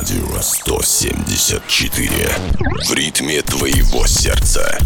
Радио 174. В ритме твоего сердца.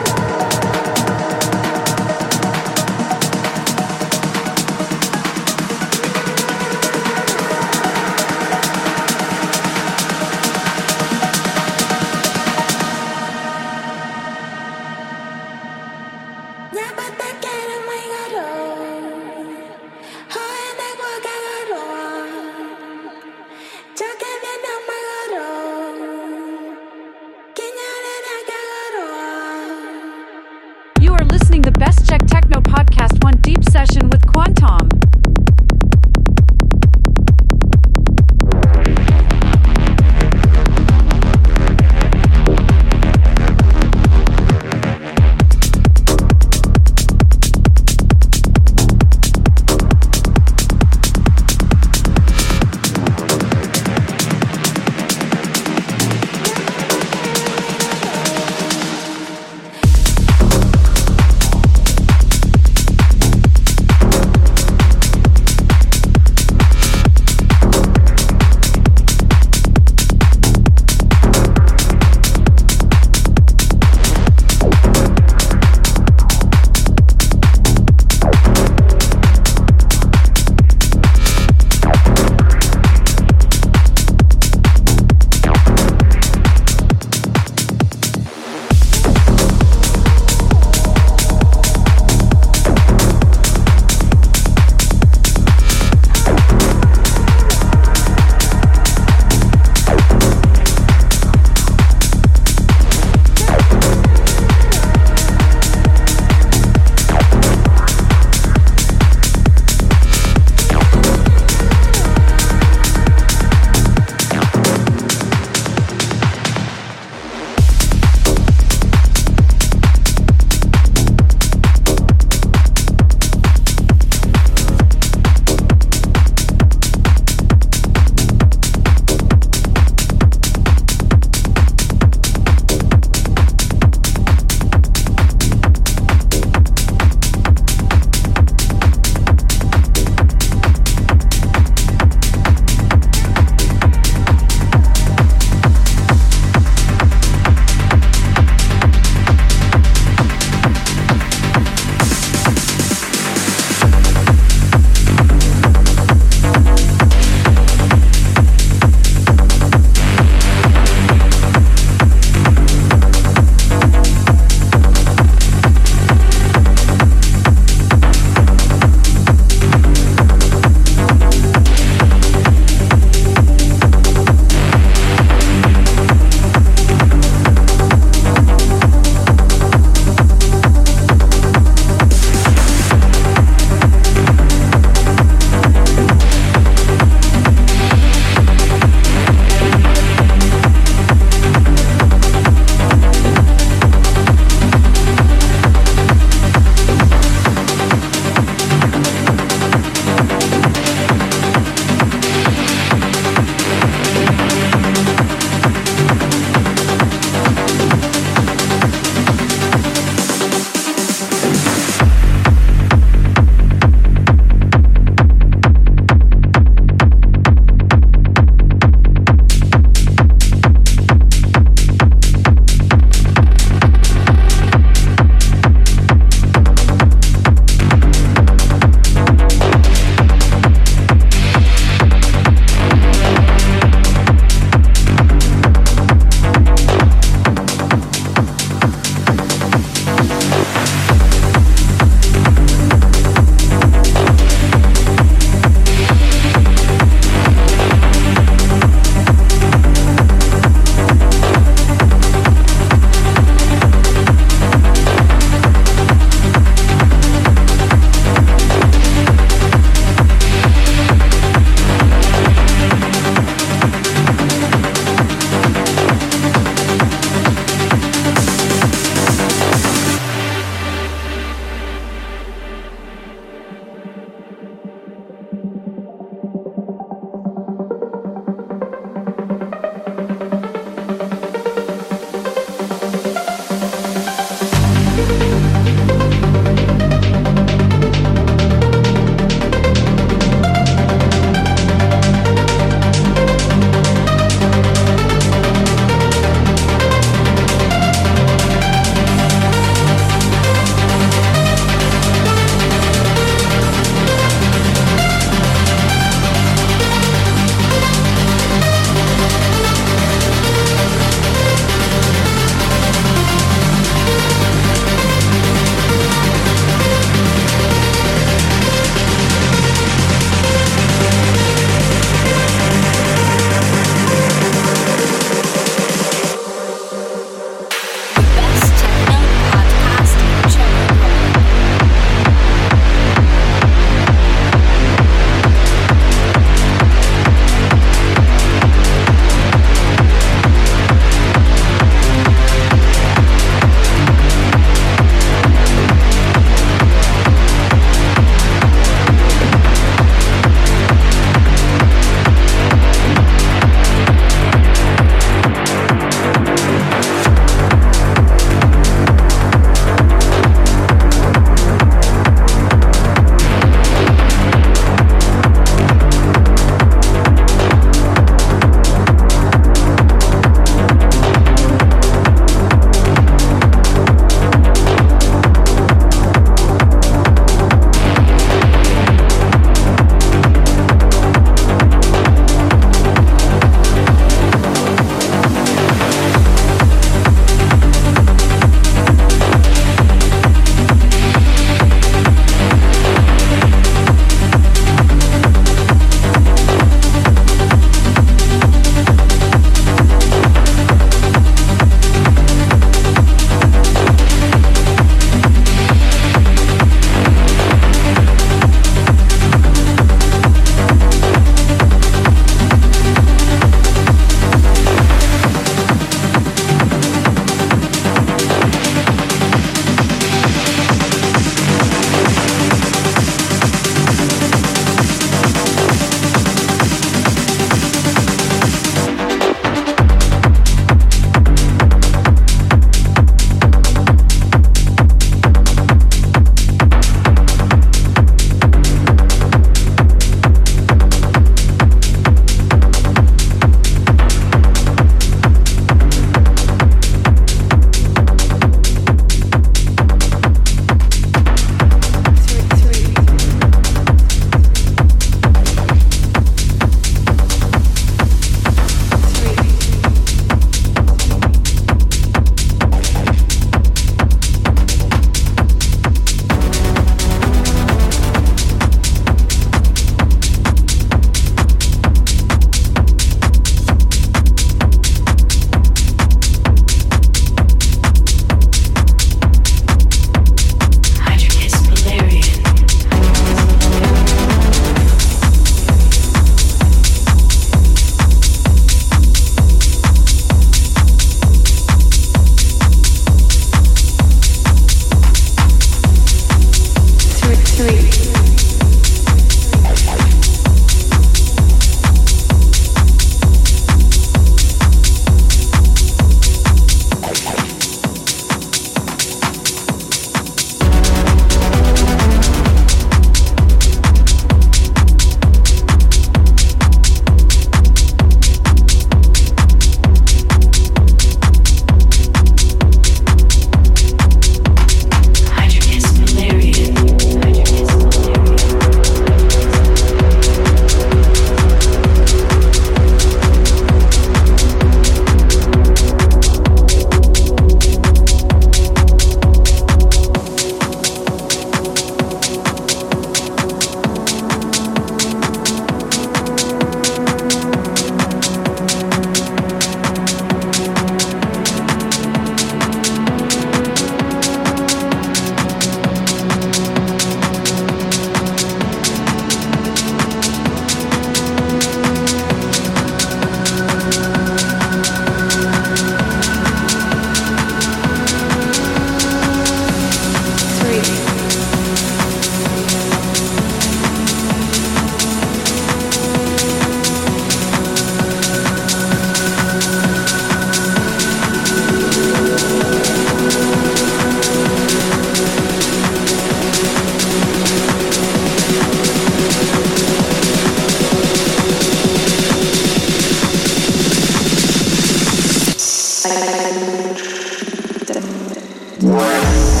Wow.